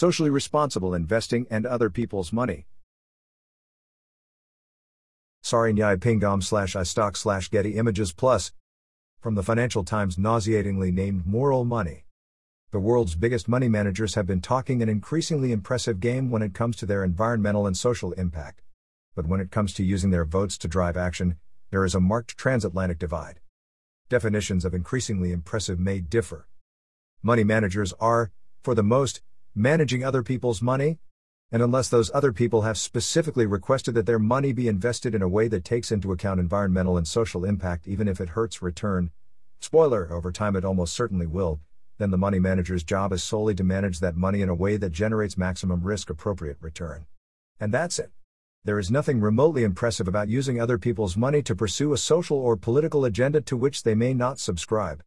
socially responsible investing and other people's money. Sarinyapinngam slash iStock slash Getty Images Plus. From the Financial Times nauseatingly named Moral Money. The world's biggest money managers have been talking an increasingly impressive game when it comes to their environmental and social impact. But when it comes to using their votes to drive action, there is a marked transatlantic divide. Definitions of increasingly impressive may differ. Money managers are, for the most, managing other people's money, and unless those other people have specifically requested that their money be invested in a way that takes into account environmental and social impact, even if it hurts return, spoiler, over time it almost certainly will, then the money manager's job is solely to manage that money in a way that generates maximum risk appropriate return. And that's it. There is nothing remotely impressive about using other people's money to pursue a social or political agenda to which they may not subscribe.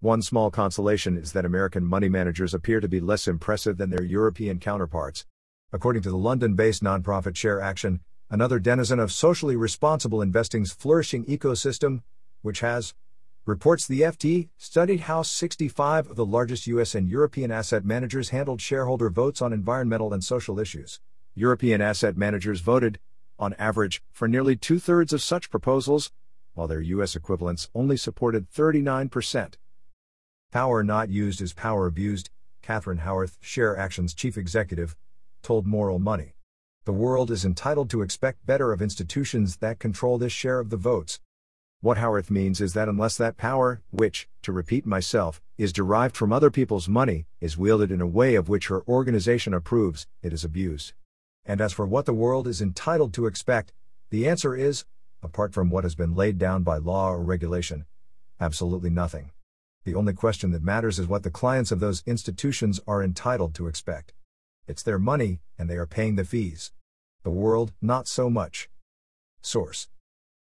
One small consolation is that American money managers appear to be less impressive than their European counterparts, According to the London based nonprofit Share Action, another denizen of socially responsible investing's flourishing ecosystem, which has, reports the FT, studied how 65 of the largest US and European asset managers handled shareholder votes on environmental and social issues. European asset managers voted, on average, for nearly two thirds of such proposals, while their US equivalents only supported 39%. Power not used is power abused, Catherine Howarth, Share Action's chief executive, told Moral Money. The world is entitled to expect better of institutions that control this share of the votes. What Howarth means is that unless that power, which, to repeat myself, is derived from other people's money, is wielded in a way of which her organization approves, it is abused. And as for what the world is entitled to expect, the answer is, apart from what has been laid down by law or regulation, absolutely nothing. The only question that matters is what the clients of those institutions are entitled to expect. It's their money, and they are paying the fees. The world, not so much. Source